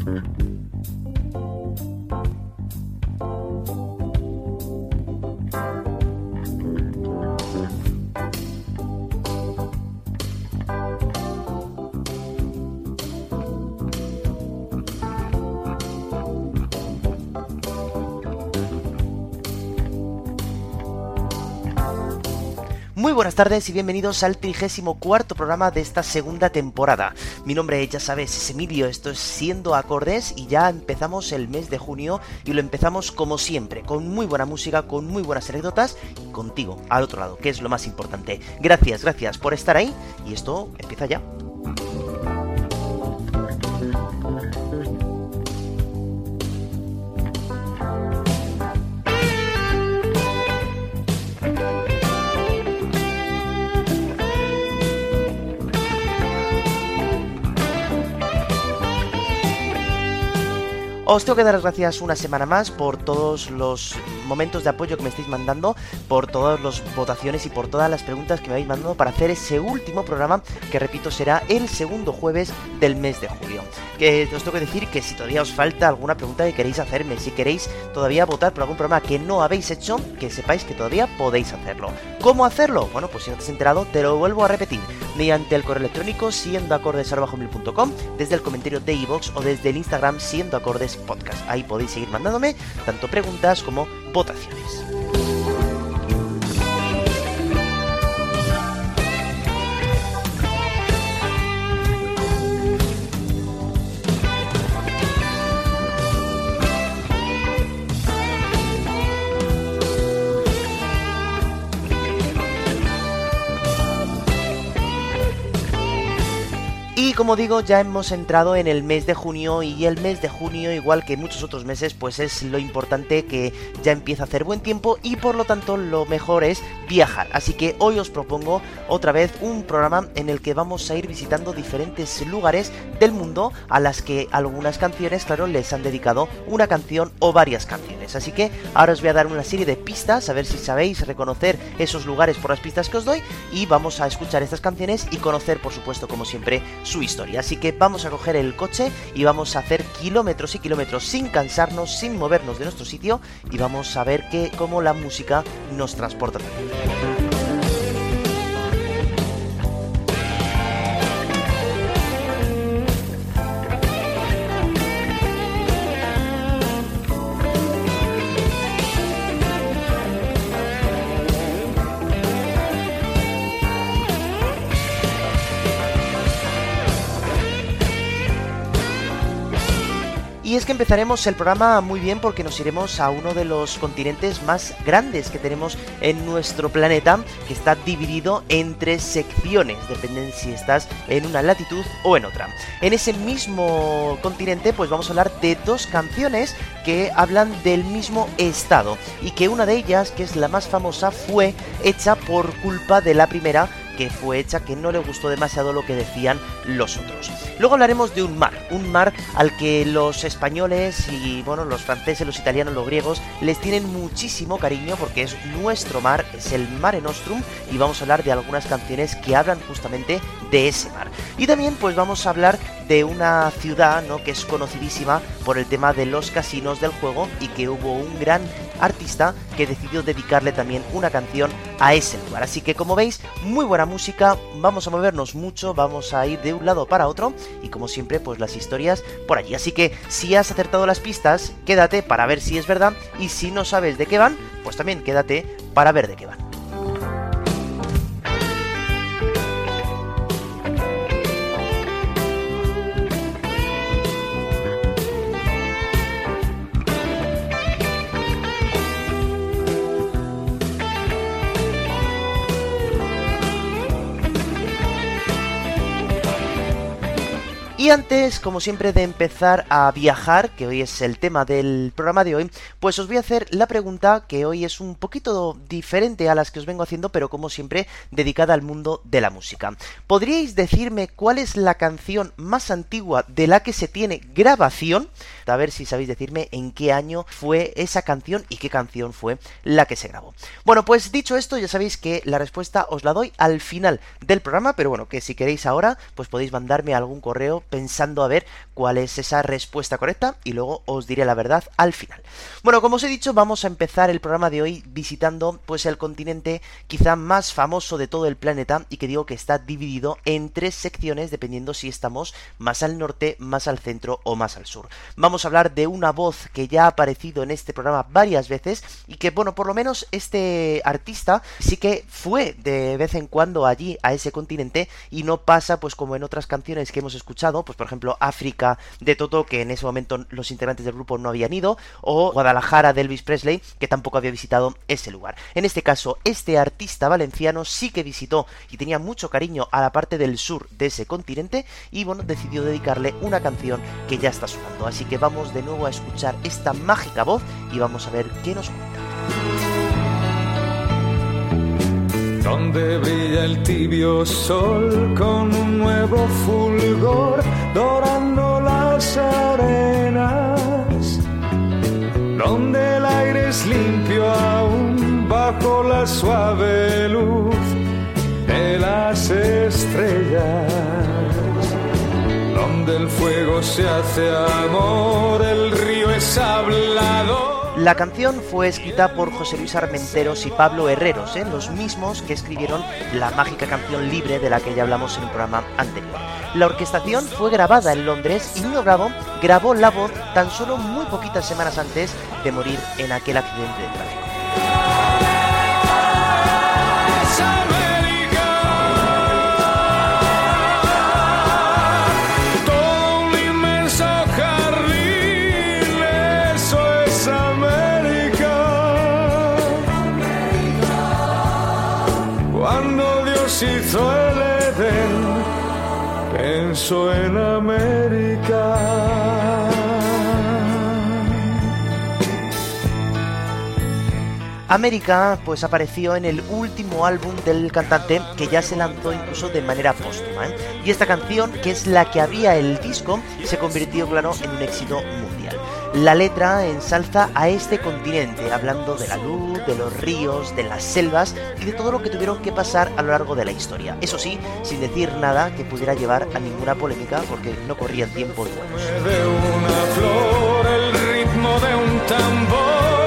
Mm-hmm. Muy buenas tardes y bienvenidos al 34 programa de esta segunda temporada. Mi nombre, ya sabes, es Emilio, esto es Siendo Acordes y ya empezamos el mes de junio y lo empezamos como siempre, con muy buena música, con muy buenas anécdotas y contigo, al otro lado, que es lo más importante. Gracias, gracias por estar ahí y esto empieza ya. Os tengo que dar las gracias una semana más por todos los momentos de apoyo que me estáis mandando, por todas las votaciones y por todas las preguntas que me habéis mandado para hacer ese último programa que repito será el segundo jueves del mes de julio. Que os tengo que decir que si todavía os falta alguna pregunta que queréis hacerme, si queréis todavía votar por algún programa que no habéis hecho, que sepáis que todavía podéis hacerlo. ¿Cómo hacerlo? Bueno, pues si no te has enterado, te lo vuelvo a repetir. Mediante el correo electrónico siendoacordes.com, desde el comentario de iVoox o desde el Instagram siendoacordes podcast. Ahí podéis seguir mandándome tanto preguntas como votaciones. Como digo, ya hemos entrado en el mes de junio y el mes de junio, igual que muchos otros meses, pues es lo importante que ya empieza a hacer buen tiempo y por lo tanto lo mejor es viajar. Así que hoy os propongo otra vez un programa en el que vamos a ir visitando diferentes lugares del mundo a las que algunas canciones, claro, les han dedicado una canción o varias canciones. Así que ahora os voy a dar una serie de pistas, a ver si sabéis reconocer esos lugares por las pistas que os doy y vamos a escuchar estas canciones y conocer, por supuesto, como siempre, su historia. Así que vamos a coger el coche y vamos a hacer kilómetros y kilómetros sin cansarnos, sin movernos de nuestro sitio y vamos a ver que cómo la música nos transporta. Empezaremos el programa muy bien porque nos iremos a uno de los continentes más grandes que tenemos en nuestro planeta, que está dividido en tres secciones, dependen si estás en una latitud o en otra. En ese mismo continente, pues vamos a hablar de dos canciones que hablan del mismo estado y que una de ellas, que es la más famosa, fue hecha por culpa de la primera que fue hecha que no le gustó demasiado lo que decían los otros. Luego hablaremos de un mar, un mar al que los españoles y bueno, los franceses, los italianos, los griegos les tienen muchísimo cariño porque es nuestro mar, es el Mare Nostrum y vamos a hablar de algunas canciones que hablan justamente de ese mar. Y también pues vamos a hablar de una ciudad, ¿no? que es conocidísima por el tema de los casinos del juego y que hubo un gran artista que decidió dedicarle también una canción a ese lugar. Así que como veis, muy buena música, vamos a movernos mucho, vamos a ir de un lado para otro y como siempre pues las historias por allí. Así que si has acertado las pistas, quédate para ver si es verdad y si no sabes de qué van, pues también quédate para ver de qué van. Y antes, como siempre, de empezar a viajar, que hoy es el tema del programa de hoy, pues os voy a hacer la pregunta que hoy es un poquito diferente a las que os vengo haciendo, pero como siempre, dedicada al mundo de la música. ¿Podríais decirme cuál es la canción más antigua de la que se tiene grabación? A ver si sabéis decirme en qué año fue esa canción y qué canción fue la que se grabó. Bueno, pues dicho esto, ya sabéis que la respuesta os la doy al final del programa, pero bueno, que si queréis ahora, pues podéis mandarme algún correo pensando a ver cuál es esa respuesta correcta y luego os diré la verdad al final. Bueno, como os he dicho, vamos a empezar el programa de hoy visitando pues el continente quizá más famoso de todo el planeta y que digo que está dividido en tres secciones dependiendo si estamos más al norte, más al centro o más al sur. Vamos a hablar de una voz que ya ha aparecido en este programa varias veces y que bueno, por lo menos este artista sí que fue de vez en cuando allí a ese continente y no pasa pues como en otras canciones que hemos escuchado, pues por ejemplo África de Toto que en ese momento los integrantes del grupo no habían ido o Guadalajara de Elvis Presley que tampoco había visitado ese lugar. En este caso, este artista valenciano sí que visitó y tenía mucho cariño a la parte del sur de ese continente y bueno, decidió dedicarle una canción que ya está sonando. Así que vamos de nuevo a escuchar esta mágica voz y vamos a ver qué nos cuenta. Donde brilla el tibio sol con un nuevo fulgor dorando las arenas. Donde el aire es limpio aún bajo la suave luz de las estrellas. Donde el fuego se hace amor, el río es hablado. La canción fue escrita por José Luis Armenteros y Pablo Herreros, ¿eh? los mismos que escribieron la mágica canción libre de la que ya hablamos en el programa anterior. La orquestación fue grabada en Londres y Nino Bravo grabó la voz tan solo muy poquitas semanas antes de morir en aquel accidente de tráfico. En América. América pues apareció en el último álbum del cantante que ya se lanzó incluso de manera póstuma. ¿eh? Y esta canción, que es la que abría el disco, se convirtió, claro, en un éxito mundial. La letra ensalza a este continente, hablando de la luz, de los ríos, de las selvas y de todo lo que tuvieron que pasar a lo largo de la historia. Eso sí, sin decir nada que pudiera llevar a ninguna polémica porque no corrían tiempos buenos. de una flor, el ritmo de un tambor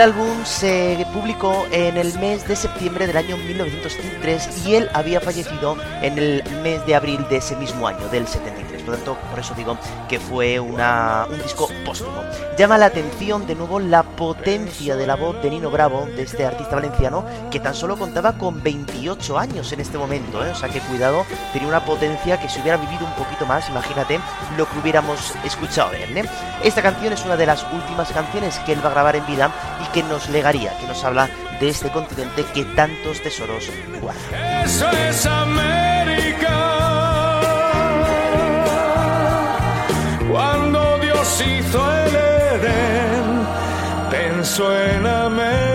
El álbum se publicó en el mes de septiembre del año 1973 y él había fallecido en el mes de abril de ese mismo año, del 73. Por tanto, por eso digo que fue una, un disco póstumo. Llama la atención de nuevo la potencia de la voz de Nino Bravo, de este artista valenciano, que tan solo contaba con 28 años en este momento. ¿eh? O sea que cuidado, tenía una potencia que si hubiera vivido un poquito más, imagínate lo que hubiéramos escuchado de él. ¿eh? Esta canción es una de las últimas canciones que él va a grabar en vida y que nos legaría, que nos habla de este continente que tantos tesoros guarda. Eso es América. Cuando Dios hizo el Edén, pensó en América.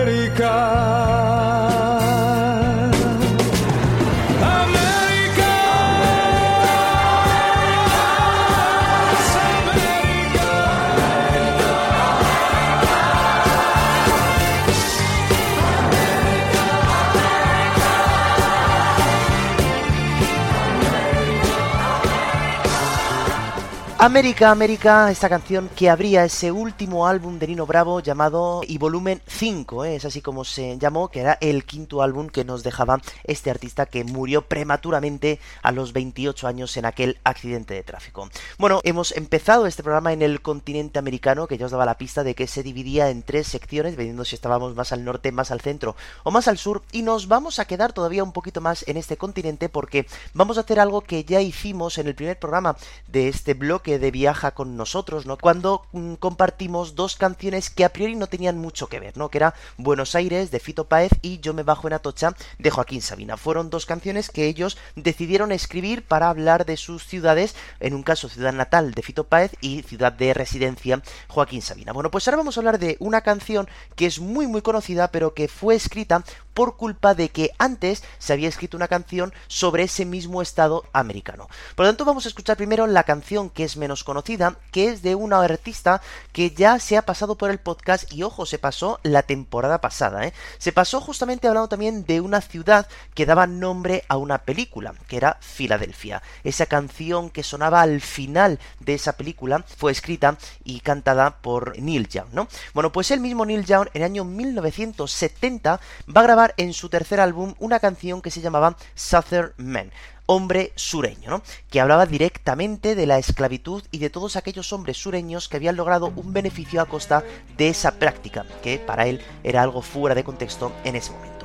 América, América, esta canción que abría ese último álbum de Nino Bravo llamado Y Volumen 5, ¿eh? es así como se llamó, que era el quinto álbum que nos dejaba este artista que murió prematuramente a los 28 años en aquel accidente de tráfico. Bueno, hemos empezado este programa en el continente americano, que ya os daba la pista de que se dividía en tres secciones, dependiendo si estábamos más al norte, más al centro o más al sur, y nos vamos a quedar todavía un poquito más en este continente porque vamos a hacer algo que ya hicimos en el primer programa de este bloque de viaja con nosotros, ¿no? Cuando mm, compartimos dos canciones que a priori no tenían mucho que ver, ¿no? Que era Buenos Aires de Fito Páez y Yo me bajo en Atocha de Joaquín Sabina. Fueron dos canciones que ellos decidieron escribir para hablar de sus ciudades, en un caso ciudad natal de Fito Páez y ciudad de residencia Joaquín Sabina. Bueno, pues ahora vamos a hablar de una canción que es muy muy conocida, pero que fue escrita por culpa de que antes se había escrito una canción sobre ese mismo estado americano. Por lo tanto, vamos a escuchar primero la canción que es menos conocida, que es de una artista que ya se ha pasado por el podcast y ojo, se pasó la temporada pasada, ¿eh? Se pasó justamente hablando también de una ciudad que daba nombre a una película, que era Filadelfia. Esa canción que sonaba al final de esa película fue escrita y cantada por Neil Young, ¿no? Bueno, pues el mismo Neil Young en el año 1970 va a grabar en su tercer álbum una canción que se llamaba Southern Man hombre sureño, ¿no? que hablaba directamente de la esclavitud y de todos aquellos hombres sureños que habían logrado un beneficio a costa de esa práctica, que para él era algo fuera de contexto en ese momento.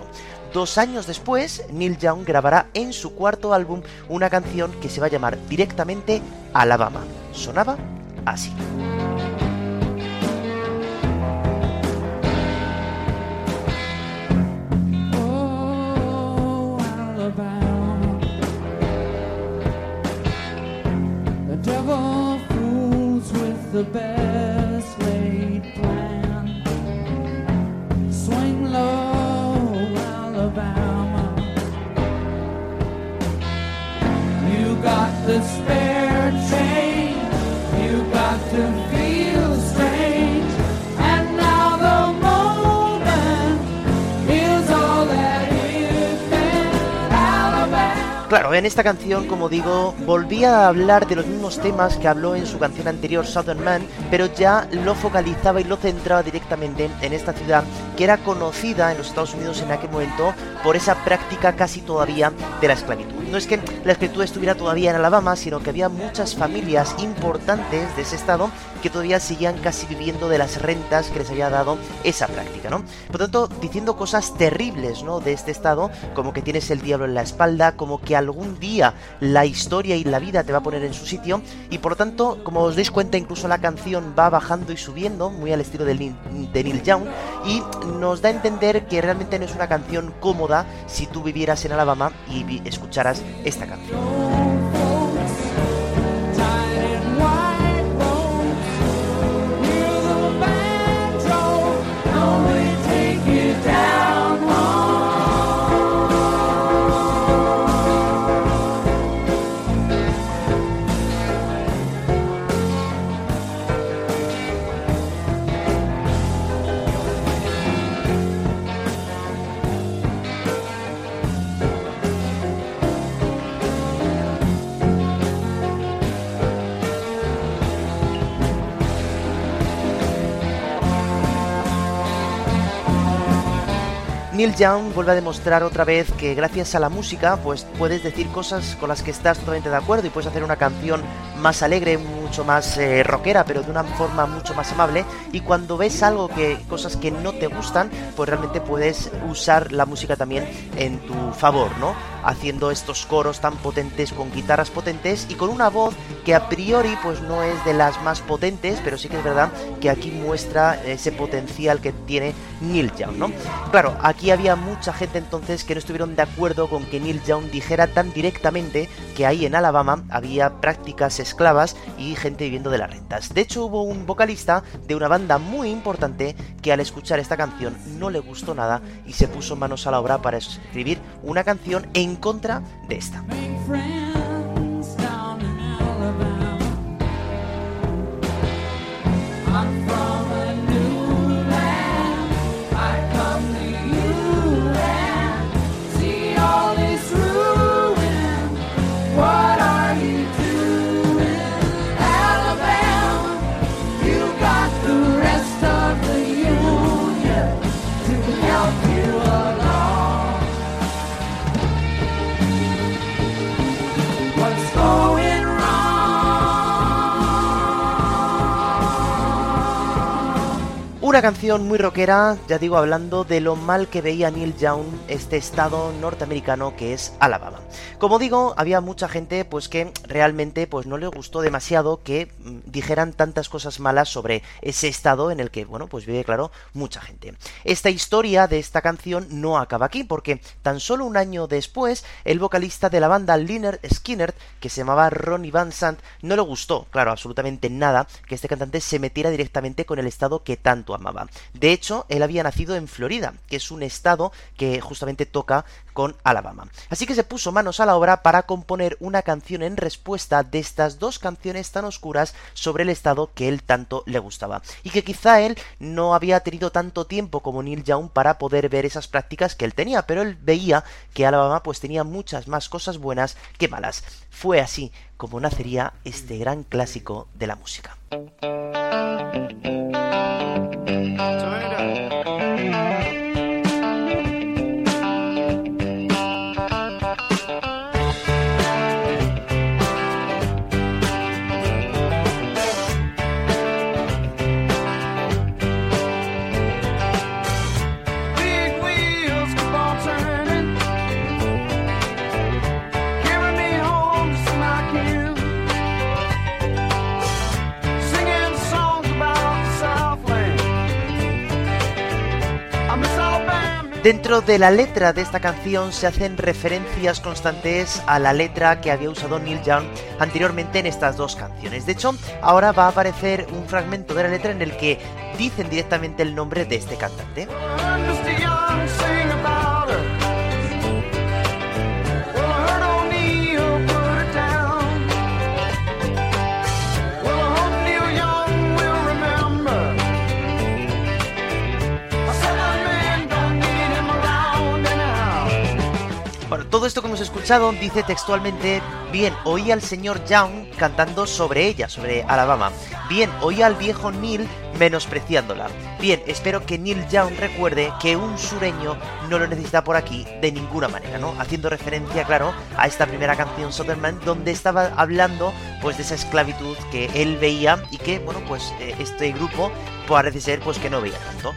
Dos años después, Neil Young grabará en su cuarto álbum una canción que se va a llamar directamente Alabama. Sonaba así. The best laid plan. Swing low, Alabama. You got the spare chain. You got to Claro, en esta canción, como digo, volvía a hablar de los mismos temas que habló en su canción anterior, Southern Man, pero ya lo focalizaba y lo centraba directamente en esta ciudad que era conocida en los Estados Unidos en aquel momento por esa práctica casi todavía de la esclavitud. No es que la esclavitud estuviera todavía en Alabama, sino que había muchas familias importantes de ese estado que todavía seguían casi viviendo de las rentas que les había dado esa práctica, ¿no? Por tanto, diciendo cosas terribles, ¿no? De este estado, como que tienes el diablo en la espalda, como que algún día la historia y la vida te va a poner en su sitio, y por lo tanto, como os dais cuenta, incluso la canción va bajando y subiendo, muy al estilo de, de Neil Young, y nos da a entender que realmente no es una canción cómoda si tú vivieras en Alabama y escucharas esta canción. Neil Young vuelve a demostrar otra vez que gracias a la música pues puedes decir cosas con las que estás totalmente de acuerdo y puedes hacer una canción más alegre, mucho más eh, rockera, pero de una forma mucho más amable. Y cuando ves algo que, cosas que no te gustan, pues realmente puedes usar la música también en tu favor, ¿no? Haciendo estos coros tan potentes con guitarras potentes y con una voz que a priori pues no es de las más potentes, pero sí que es verdad que aquí muestra ese potencial que tiene Neil Young, ¿no? Claro, aquí había mucha gente entonces que no estuvieron de acuerdo con que Neil Young dijera tan directamente que ahí en Alabama había prácticas esclavas y gente viviendo de las rentas. De hecho, hubo un vocalista de una banda muy importante que al escuchar esta canción no le gustó nada y se puso manos a la obra para escribir una canción en contra de esta. Una canción muy rockera, ya digo, hablando de lo mal que veía Neil Young este estado norteamericano que es Alabama. Como digo, había mucha gente pues que realmente pues no le gustó demasiado que mm, dijeran tantas cosas malas sobre ese estado en el que, bueno, pues vive claro mucha gente. Esta historia de esta canción no acaba aquí porque tan solo un año después el vocalista de la banda Liner Skinner, que se llamaba Ronnie Van Sant, no le gustó, claro, absolutamente nada que este cantante se metiera directamente con el estado que tanto De hecho, él había nacido en Florida, que es un estado que justamente toca con Alabama. Así que se puso manos a la obra para componer una canción en respuesta de estas dos canciones tan oscuras sobre el estado que él tanto le gustaba. Y que quizá él no había tenido tanto tiempo como Neil Young para poder ver esas prácticas que él tenía, pero él veía que Alabama pues tenía muchas más cosas buenas que malas. Fue así como nacería este gran clásico de la música. Dentro de la letra de esta canción se hacen referencias constantes a la letra que había usado Neil Young anteriormente en estas dos canciones. De hecho, ahora va a aparecer un fragmento de la letra en el que dicen directamente el nombre de este cantante. Todo esto que hemos escuchado dice textualmente, bien, oí al señor Young cantando sobre ella, sobre Alabama. Bien, oí al viejo Neil menospreciándola. Bien, espero que Neil Young recuerde que un sureño no lo necesita por aquí de ninguna manera, ¿no? Haciendo referencia, claro, a esta primera canción Southern donde estaba hablando pues de esa esclavitud que él veía y que, bueno, pues eh, este grupo parece ser pues que no veía tanto.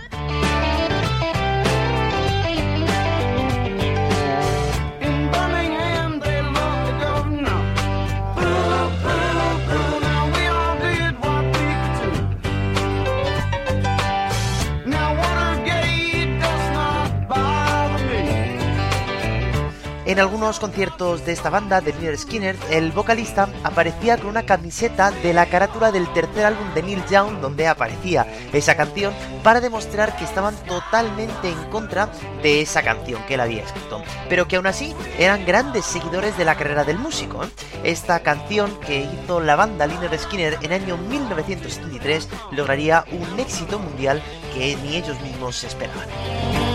En algunos conciertos de esta banda, de Neil Skinner, el vocalista aparecía con una camiseta de la carátula del tercer álbum de Neil Young, donde aparecía esa canción, para demostrar que estaban totalmente en contra de esa canción que él había escrito, pero que aún así eran grandes seguidores de la carrera del músico. ¿eh? Esta canción que hizo la banda Liner Skinner en el año 1973 lograría un éxito mundial que ni ellos mismos esperaban.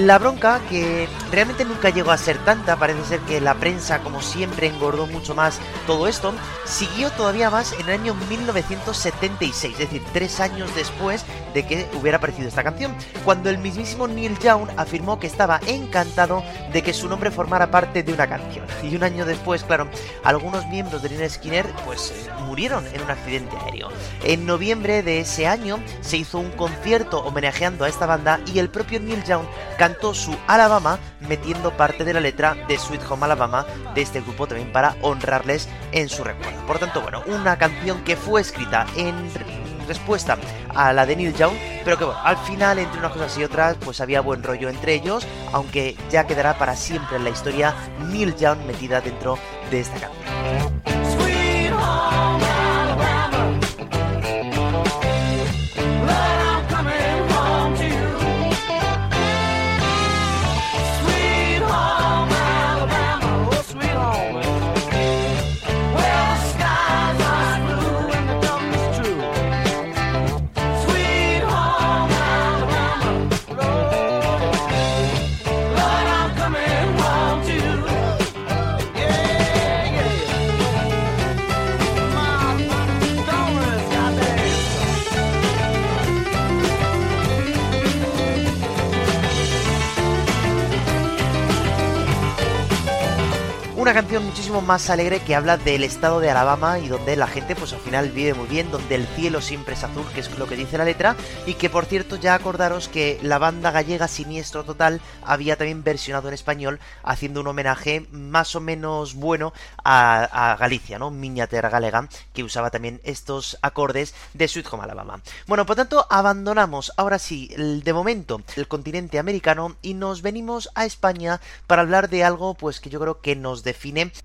La bronca, que realmente nunca llegó a ser tanta, parece ser que la prensa, como siempre, engordó mucho más todo esto, siguió todavía más en el año 1976, es decir, tres años después de que hubiera aparecido esta canción, cuando el mismísimo Neil Young afirmó que estaba encantado de que su nombre formara parte de una canción. Y un año después, claro, algunos miembros de Lynyrd Skinner pues eh, murieron en un accidente aéreo. En noviembre de ese año se hizo un concierto homenajeando a esta banda y el propio Neil Young cantó su Alabama metiendo parte de la letra de Sweet Home Alabama de este grupo también para honrarles en su recuerdo. Por tanto, bueno, una canción que fue escrita en respuesta a la de Neil Young, pero que bueno, al final entre unas cosas y otras pues había buen rollo entre ellos, aunque ya quedará para siempre en la historia Neil Young metida dentro de esta canción. Canción muchísimo más alegre que habla del estado de Alabama y donde la gente pues al final vive muy bien, donde el cielo siempre es azul, que es lo que dice la letra, y que por cierto ya acordaros que la banda gallega Siniestro Total había también versionado en español haciendo un homenaje más o menos bueno a, Galicia, ¿no? Miñater Galega, que usaba también estos acordes de Sweet Home Alabama. Bueno, por tanto, abandonamos ahora sí, de momento, el continente americano y nos venimos a España para hablar de algo pues que yo creo que nos define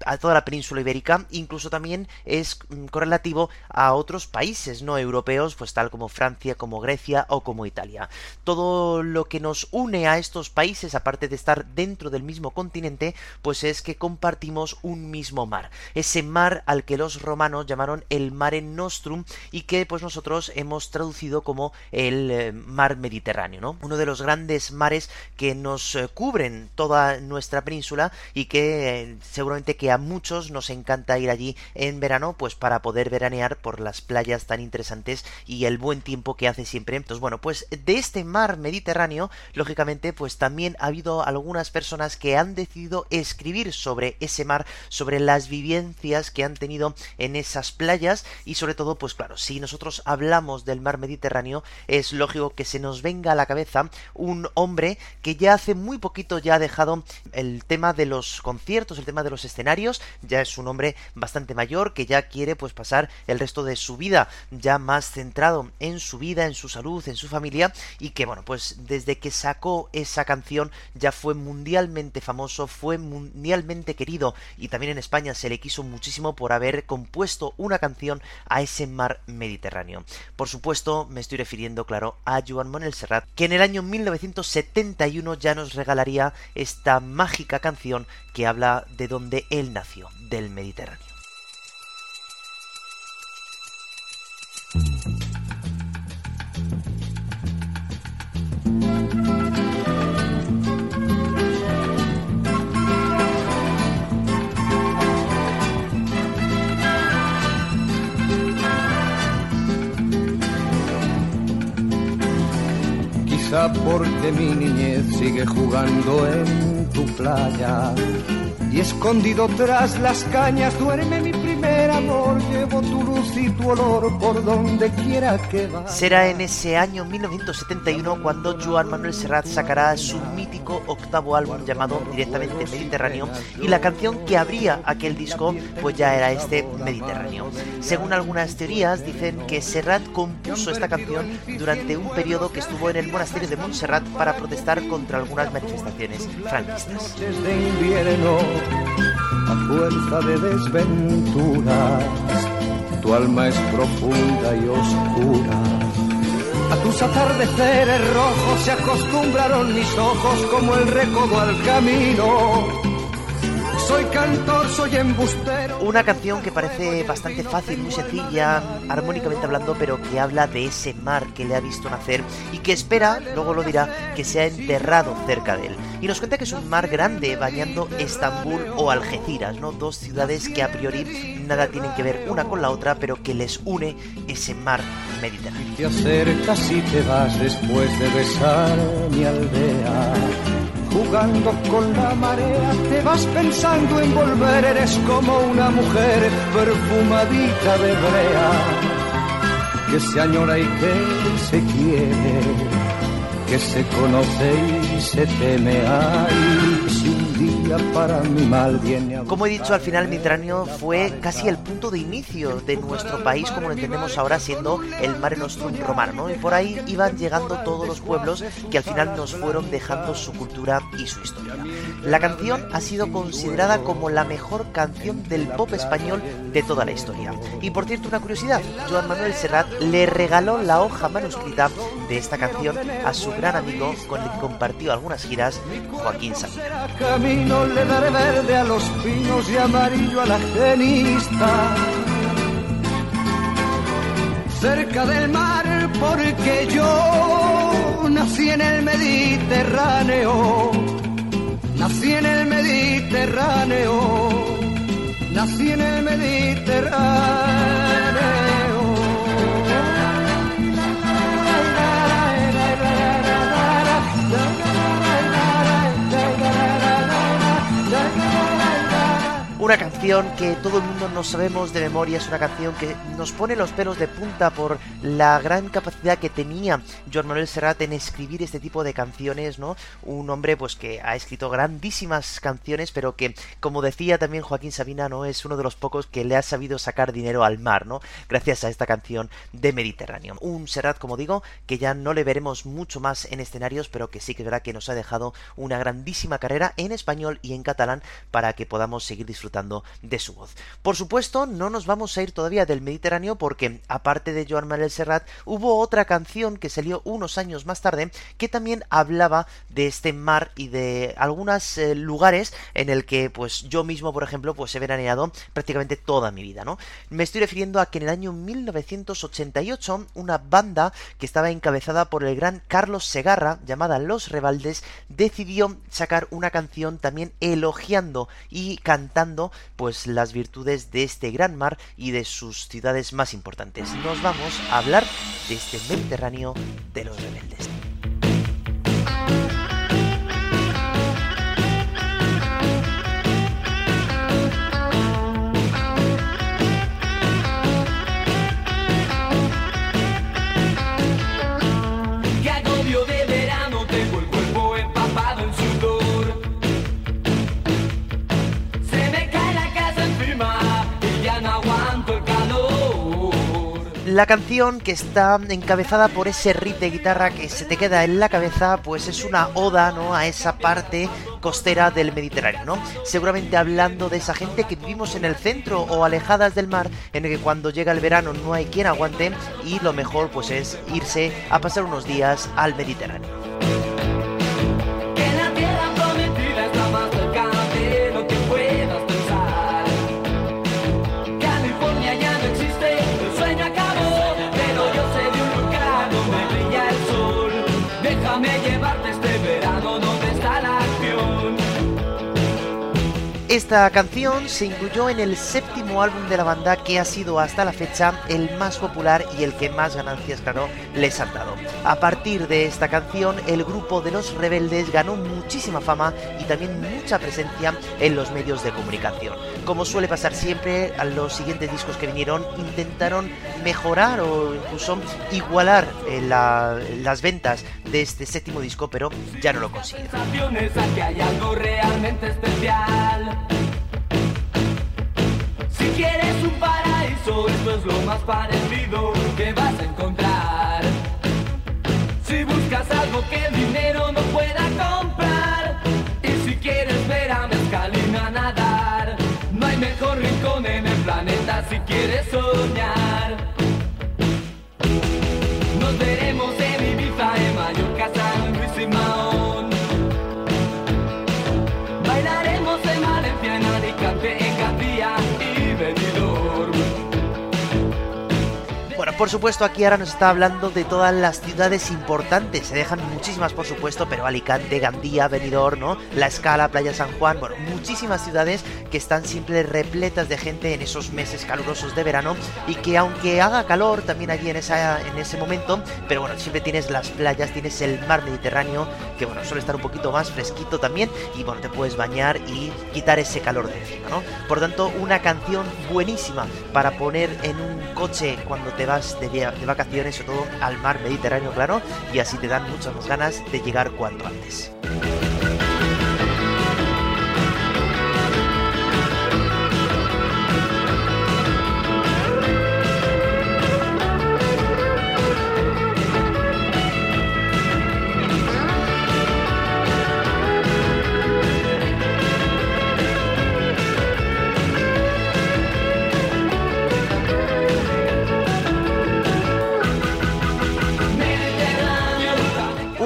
a toda la península ibérica, incluso también es mm, correlativo a otros países no europeos, pues tal como Francia, como Grecia o como Italia. Todo lo que nos une a estos países, aparte de estar dentro del mismo continente, pues es que compartimos un mismo mar. Ese mar al que los romanos llamaron el Mare Nostrum y que pues nosotros hemos traducido como el eh, mar Mediterráneo, ¿no? Uno de los grandes mares que nos eh, cubren toda nuestra península y que eh, seguramente que a muchos nos encanta ir allí en verano pues para poder veranear por las playas tan interesantes y el buen tiempo que hace siempre. Entonces, bueno, pues de este mar Mediterráneo, lógicamente, pues también ha habido algunas personas que han decidido escribir sobre ese mar, sobre las vivencias que han tenido en esas playas y sobre todo, pues claro, si nosotros hablamos del mar Mediterráneo, es lógico que se nos venga a la cabeza un hombre que ya hace muy poquito ya ha dejado el tema de los conciertos, el tema de los escenarios, ya es un hombre bastante mayor que ya quiere pues pasar el resto de su vida ya más centrado en su vida, en su salud, en su familia y que bueno, pues desde que sacó esa canción ya fue mundialmente famoso, fue mundialmente querido y también en España se le quiso muchísimo por haber compuesto una canción a ese mar Mediterráneo. Por supuesto, me estoy refiriendo, claro, a Joan Manuel Serrat, que en el año 1971 ya nos regalaría esta mágica canción que habla de donde él nació, del Mediterráneo. Porque mi niñez sigue jugando en tu playa y escondido tras las cañas duerme mi primer amor. Llevo tu luz y tu olor por donde quiera que vaya. Será en ese año 1971 cuando Joan Manuel Serrat sacará su mítico octavo álbum llamado directamente Mediterráneo y la canción que abría aquel disco pues ya era este Mediterráneo. Según algunas teorías dicen que Serrat compuso esta canción durante un periodo que estuvo en el monasterio de Montserrat para protestar contra algunas manifestaciones franquistas. A fuerza de desventuras. Tu alma es profunda y oscura. A tus atardeceres rojos se acostumbraron mis ojos como el recodo al camino. Soy cantor, soy embustero. Una canción que parece bastante fácil, muy sencilla, armónicamente hablando, pero que habla de ese mar que le ha visto nacer y que espera, luego lo dirá, que se ha enterrado cerca de él. Y nos cuenta que es un mar grande bañando Estambul o Algeciras, ¿no? Dos ciudades que a priori nada tienen que ver una con la otra, pero que les une ese mar Mediterráneo. Te acercas y te vas después de besar mi aldea. Jugando con la marea, te vas pensando en volver. Eres como una mujer perfumadita de brea, que se añora y que se quiere, que se conoce y se teme. Ay, si un día para mi mal viene a Como he dicho, al final el Mediterráneo fue casi el punto de inicio de nuestro país, como lo entendemos ahora, siendo el Mare Nostrum romano, ¿no? Y por ahí iban llegando todos los pueblos que al final nos fueron dejando su cultura y su historia. La canción ha sido considerada como la mejor canción del pop español de toda la historia. Y por cierto, una curiosidad, Joan Manuel Serrat le regaló la hoja manuscrita de esta canción a su gran amigo con el que compartió algunas giras, Joaquín Sabina. camino, verde a los pinos y amarillo a la. Cerca del mar, porque yo nací en el Mediterráneo. Nací en el Mediterráneo. Nací en el Mediterráneo. Una canción que todo el mundo no sabemos de memoria, es una canción que nos pone los pelos de punta por la gran capacidad que tenía Joan Manuel Serrat en escribir este tipo de canciones, ¿no? Un hombre pues que ha escrito grandísimas canciones, pero que, como decía también Joaquín Sabina, ¿no? Es uno de los pocos que le ha sabido sacar dinero al mar, ¿no? Gracias a esta canción de Mediterráneo. Un Serrat, como digo, que ya no le veremos mucho más en escenarios, pero que sí que que nos ha dejado una grandísima carrera en español y en catalán para que podamos seguir disfrutando de su voz. Por supuesto, no nos vamos a ir todavía del Mediterráneo porque, aparte de Joan Manuel Serrat, hubo otra canción que salió unos años más tarde que también hablaba de este mar y de algunos eh, lugares en el que pues yo mismo, por ejemplo, pues he veraneado prácticamente toda mi vida, ¿no? Me estoy refiriendo a que en el año 1988 una banda que estaba encabezada por el gran Carlos Segarra, llamada Los Rebaldes, decidió sacar una canción también elogiando y cantando pues las virtudes de este gran mar y de sus ciudades más importantes. Nos vamos a hablar de este Mediterráneo de los rebeldes. La canción que está encabezada por ese riff de guitarra que se te queda en la cabeza, pues es una oda, ¿no? A esa parte costera del Mediterráneo, ¿no? Seguramente hablando de esa gente que vivimos en el centro o alejadas del mar, en el que cuando llega el verano no hay quien aguante y lo mejor pues es irse a pasar unos días al Mediterráneo. I'll make it. Esta canción se incluyó en el séptimo álbum de la banda que ha sido hasta la fecha el más popular y el que más ganancias, claro, les han dado. A partir de esta canción, el grupo de los rebeldes ganó muchísima fama y también mucha presencia en los medios de comunicación. Como suele pasar siempre, a los siguientes discos que vinieron intentaron mejorar o incluso igualar eh, la- las ventas de este séptimo disco, pero ya no lo consiguieron. Si quieres un paraíso, esto es lo más parecido que vas a encontrar. Si buscas algo que el dinero no pueda comprar, y si quieres ver a Mezcalina nadar, no hay mejor rincón en el planeta si quieres soñar. Por supuesto, aquí ahora nos está hablando de todas las ciudades importantes. Se dejan muchísimas, por supuesto, pero Alicante, Gandía, Benidorm, ¿no? La Escala, Playa San Juan, bueno, muchísimas ciudades que están siempre repletas de gente en esos meses calurosos de verano y que aunque haga calor también allí en, esa, en ese momento, pero bueno, siempre tienes las playas, tienes el mar Mediterráneo, que bueno, suele estar un poquito más fresquito también y bueno, te puedes bañar y quitar ese calor de encima, ¿no? Por tanto, una canción buenísima para poner en un coche cuando te vas de, de vacaciones, sobre todo al mar Mediterráneo, claro, y así te dan muchas más ganas de llegar cuanto antes.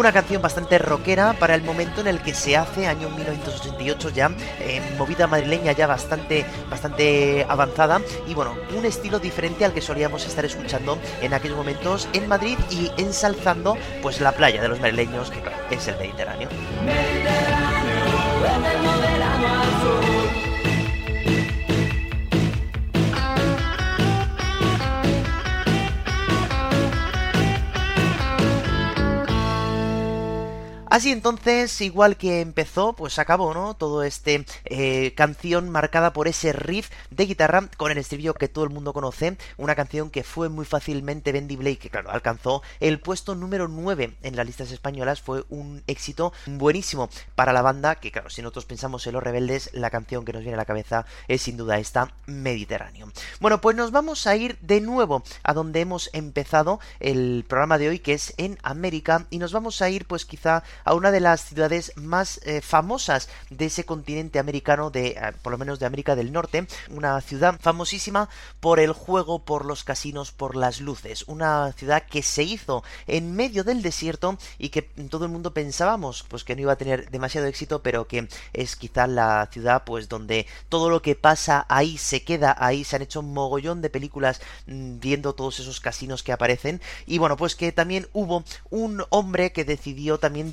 Una canción bastante rockera para el momento en el que se hace, año 1988 ya, eh, movida madrileña ya bastante, bastante avanzada y bueno, un estilo diferente al que solíamos estar escuchando en aquellos momentos en Madrid y ensalzando pues la playa de los madrileños, que es el Mediterráneo. Así entonces, igual que empezó, pues acabó, ¿no? Todo este eh, canción marcada por ese riff de guitarra con el estribillo que todo el mundo conoce, una canción que fue muy fácilmente vendible y que claro, alcanzó el puesto número 9 en las listas españolas, fue un éxito buenísimo para la banda, que claro, si nosotros pensamos en Los Rebeldes, la canción que nos viene a la cabeza es sin duda esta Mediterráneo. Bueno, pues nos vamos a ir de nuevo a donde hemos empezado el programa de hoy, que es en América, y nos vamos a ir pues quizá a una de las ciudades más eh, famosas de ese continente americano, de eh, por lo menos de América del Norte, una ciudad famosísima por el juego, por los casinos, por las luces, una ciudad que se hizo en medio del desierto y que todo el mundo pensábamos pues que no iba a tener demasiado éxito, pero que es quizá la ciudad pues donde todo lo que pasa ahí se queda. Ahí, se han hecho un mogollón de películas mm, viendo todos esos casinos que aparecen. Y bueno, pues que también hubo un hombre que decidió también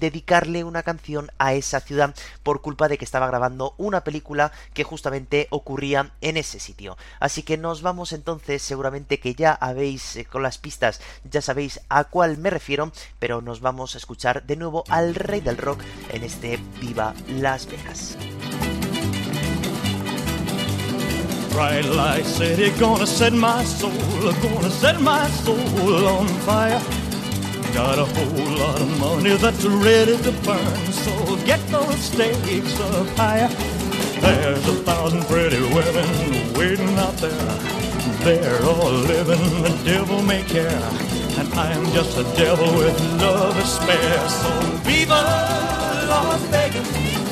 una canción a esa ciudad por culpa de que estaba grabando una película que justamente ocurría en ese sitio. Así que nos vamos entonces, seguramente que ya habéis eh, con las pistas, ya sabéis a cuál me refiero, pero nos vamos a escuchar de nuevo al rey del rock en este Viva Las Vegas. Gonna set my soul, gonna set my soul on fire. Got a whole lot of money that's ready to burn, so get those stakes up higher. There's a thousand pretty women waiting out there. They're all living the devil may care, and I'm just a devil with love to spare. So viva Las Vegas.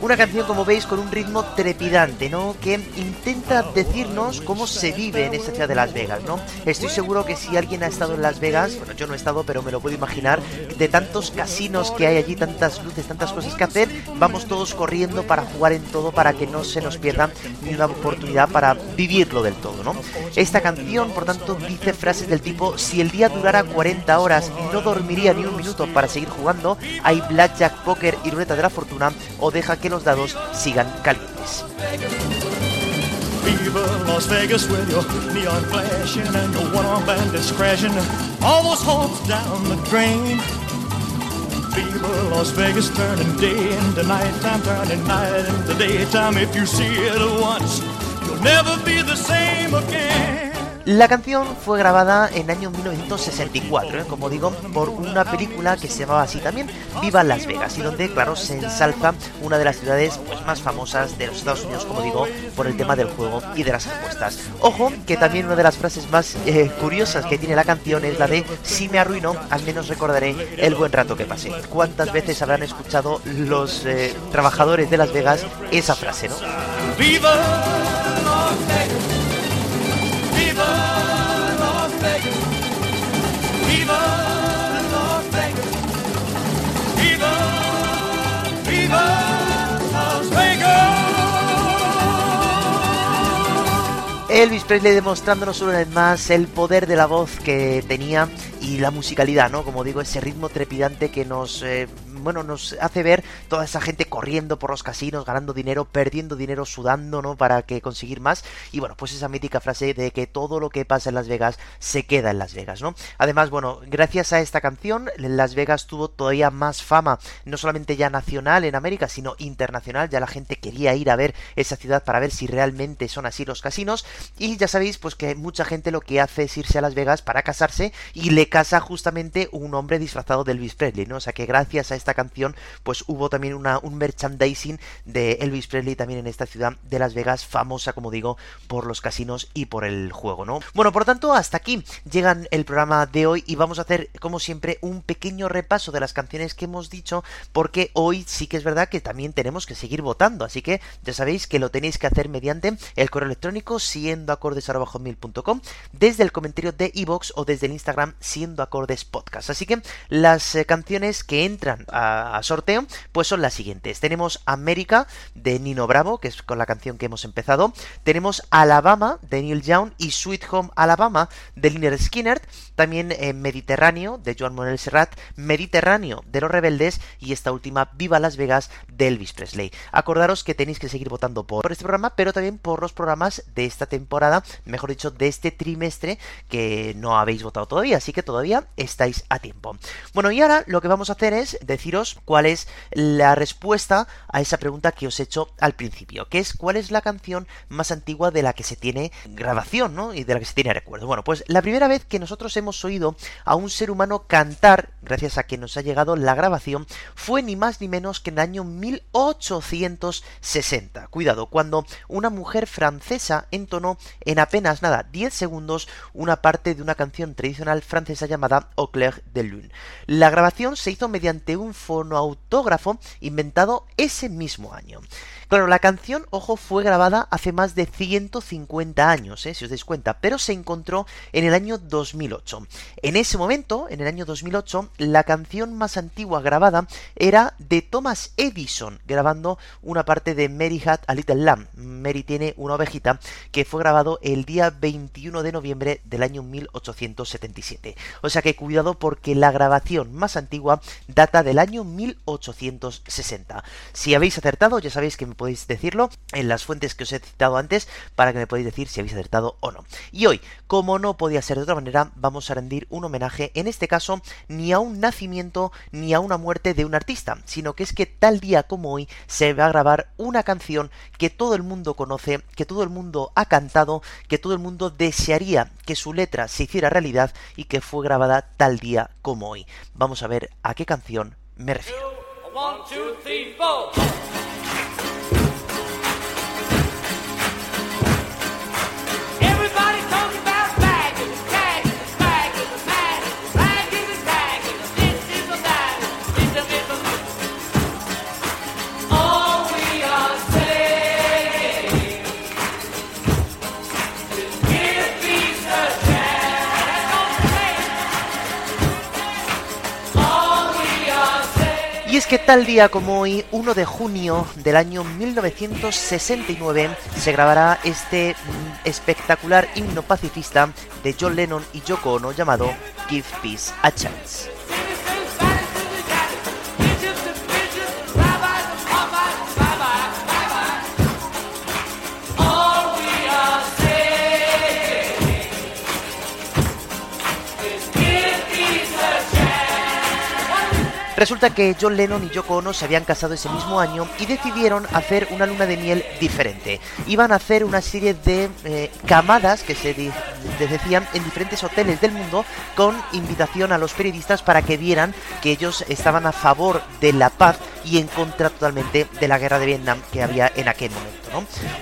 Una canción, como veis, con un ritmo trepidante, ¿no? Que intenta decirnos cómo se vive en esta ciudad de Las Vegas, ¿no? Estoy seguro que si alguien ha estado en Las Vegas, bueno, yo no he estado, pero me lo puedo imaginar, de tantos casinos que hay allí, tantas luces, tantas cosas que hacer, vamos todos corriendo para jugar en todo, para que no se nos pierda ni una oportunidad para vivirlo del todo, ¿no? Esta canción, por tanto, dice frases del tipo, si el día durara 40 horas, no dormiría ni un minuto para seguir jugando, hay blackjack, póker y ruleta de la fortuna, o deja que los dados sigan calientes. The Las Vegas turning day into nighttime, turning night into daytime. If you see it once, you'll never be the same again. La canción fue grabada en año 1964, ¿eh? como digo, por una película que se llamaba así también, Viva Las Vegas, y donde, claro, se ensalza una de las ciudades pues, más famosas de los Estados Unidos, como digo, por el tema del juego y de las apuestas. Ojo, que también una de las frases más eh, curiosas que tiene la canción es la de si me arruino, al menos recordaré el buen rato que pasé. ¿Cuántas veces habrán escuchado los eh, trabajadores de Las Vegas esa frase, no? Viva. Elvis Presley demostrándonos una vez más el poder de la voz que tenía y la musicalidad, ¿no? Como digo, ese ritmo trepidante que nos, eh, bueno, nos hace ver toda esa gente corriendo por los casinos, ganando dinero, perdiendo dinero, sudando, ¿no? Para que conseguir más. Y bueno, pues esa mítica frase de que todo lo que pasa en Las Vegas se queda en Las Vegas, ¿no? Además, bueno, gracias a esta canción, Las Vegas tuvo todavía más fama, no solamente ya nacional en América, sino internacional. Ya la gente quería ir a ver esa ciudad para ver si realmente son así los casinos. Y ya sabéis, pues que mucha gente lo que hace es irse a Las Vegas para casarse y le casa justamente un hombre disfrazado de Elvis Presley, ¿no? O sea que gracias a esta canción, pues hubo también una, un merchandising de Elvis Presley también en esta ciudad de Las Vegas, famosa, como digo, por los casinos y por el juego, ¿no? Bueno, por tanto, hasta aquí llegan el programa de hoy y vamos a hacer, como siempre, un pequeño repaso de las canciones que hemos dicho, porque hoy sí que es verdad que también tenemos que seguir votando, así que ya sabéis que lo tenéis que hacer mediante el correo electrónico siendo acordes.com, desde el comentario de iVoox o desde el Instagram siendo acordes podcast. Así que las eh, canciones que entran a, sorteo, pues son las siguientes. Tenemos América de Nino Bravo, que es con la canción que hemos empezado. Tenemos Alabama de Neil Young y Sweet Home Alabama de Liner Skinner. También eh, Mediterráneo de Joan Manuel Serrat, Mediterráneo de Los Rebeldes y esta última Viva Las Vegas de Elvis Presley. Acordaros que tenéis que seguir votando por este programa, pero también por los programas de esta temporada, mejor dicho, de este trimestre que no habéis votado todavía. Así que todavía estáis a tiempo. Bueno, y ahora lo que vamos a hacer es deciros cuál es la respuesta a esa pregunta que os he hecho al principio, que es cuál es la canción más antigua de la que se tiene grabación, ¿no? Y de la que se tiene recuerdo. Bueno, pues la primera vez que nosotros hemos oído a un ser humano cantar, gracias a que nos ha llegado la grabación, fue ni más ni menos que en el año 1860. Cuidado, cuando una mujer francesa entonó en apenas nada 10 segundos una parte de una canción tradicional francesa llamada Au clair de lune. La grabación se hizo mediante un fonoautógrafo inventado ese mismo año. Claro, la canción, ojo, fue grabada hace más de 150 años, ¿eh? si os dais cuenta, pero se encontró en el año 2008. En ese momento, en el año 2008, la canción más antigua grabada era de Thomas Edison, grabando una parte de Mary Had a Little Lamb. Mary tiene una ovejita, que fue grabado el día 21 de noviembre del año 1877. O sea que cuidado porque la grabación más antigua data del año 1860. Si habéis acertado, ya sabéis que podéis decirlo en las fuentes que os he citado antes para que me podáis decir si habéis acertado o no. Y hoy, como no podía ser de otra manera, vamos a rendir un homenaje, en este caso, ni a un nacimiento ni a una muerte de un artista, sino que es que tal día como hoy se va a grabar una canción que todo el mundo conoce, que todo el mundo ha cantado, que todo el mundo desearía que su letra se hiciera realidad y que fue grabada tal día como hoy. Vamos a ver a qué canción me refiero. Es que tal día como hoy, 1 de junio del año 1969, se grabará este mm, espectacular himno pacifista de John Lennon y Yoko Ono llamado Give Peace a Chance. Resulta que John Lennon y Yoko Ono se habían casado ese mismo año y decidieron hacer una luna de miel diferente. Iban a hacer una serie de eh, camadas que se decían en diferentes hoteles del mundo con invitación a los periodistas para que vieran que ellos estaban a favor de la paz y en contra totalmente de la guerra de Vietnam que había en aquel momento.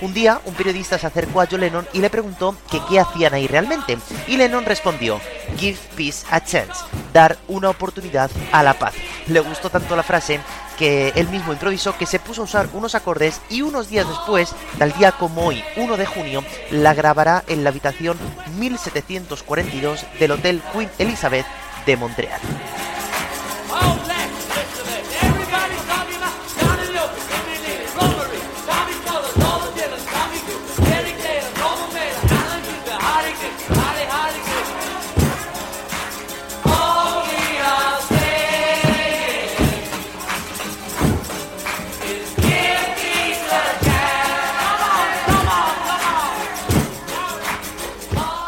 Un día un periodista se acercó a John Lennon y le preguntó que qué hacían ahí realmente. Y Lennon respondió, Give peace a chance, dar una oportunidad a la paz. Le gustó tanto la frase que él mismo improvisó que se puso a usar unos acordes y unos días después, tal día como hoy, 1 de junio, la grabará en la habitación 1742 del Hotel Queen Elizabeth de Montreal.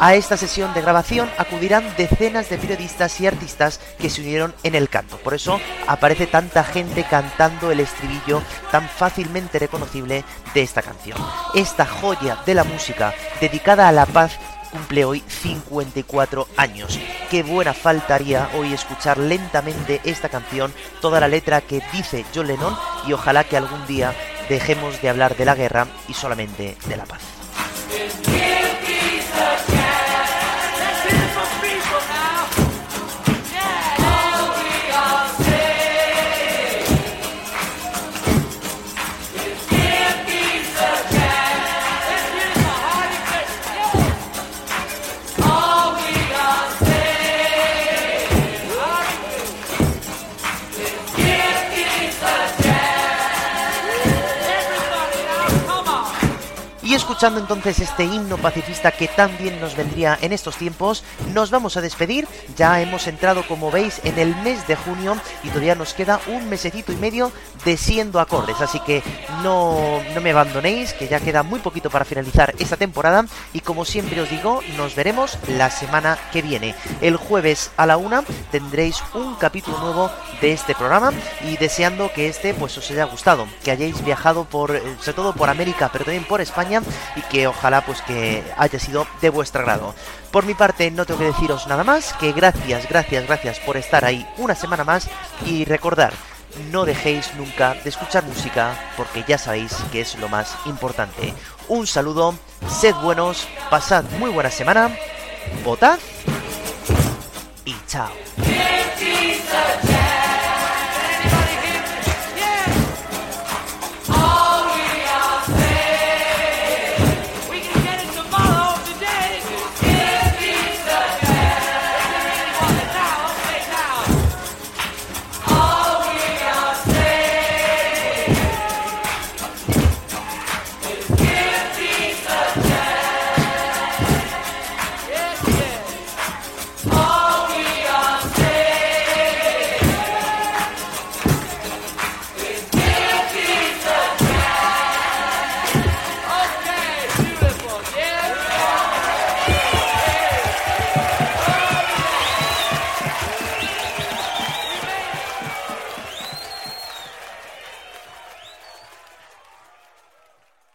A esta sesión de grabación acudirán decenas de periodistas y artistas que se unieron en el canto. Por eso aparece tanta gente cantando el estribillo tan fácilmente reconocible de esta canción. Esta joya de la música dedicada a la paz cumple hoy 54 años. Qué buena faltaría hoy escuchar lentamente esta canción, toda la letra que dice John Lennon y ojalá que algún día dejemos de hablar de la guerra y solamente de la paz. Escuchando entonces este himno pacifista que tan bien nos vendría en estos tiempos, nos vamos a despedir. Ya hemos entrado, como veis, en el mes de junio y todavía nos queda un mesecito y medio de siendo acordes. Así que no, no me abandonéis, que ya queda muy poquito para finalizar esta temporada. Y como siempre os digo, nos veremos la semana que viene. El jueves a la una tendréis un capítulo nuevo de este programa y deseando que este pues os haya gustado, que hayáis viajado por, eh, sobre todo por América, pero también por España y que ojalá pues que haya sido de vuestro agrado. Por mi parte no tengo que deciros nada más, que gracias, gracias, gracias por estar ahí una semana más y recordar, no dejéis nunca de escuchar música porque ya sabéis que es lo más importante. Un saludo, sed buenos, pasad muy buena semana, votad y chao.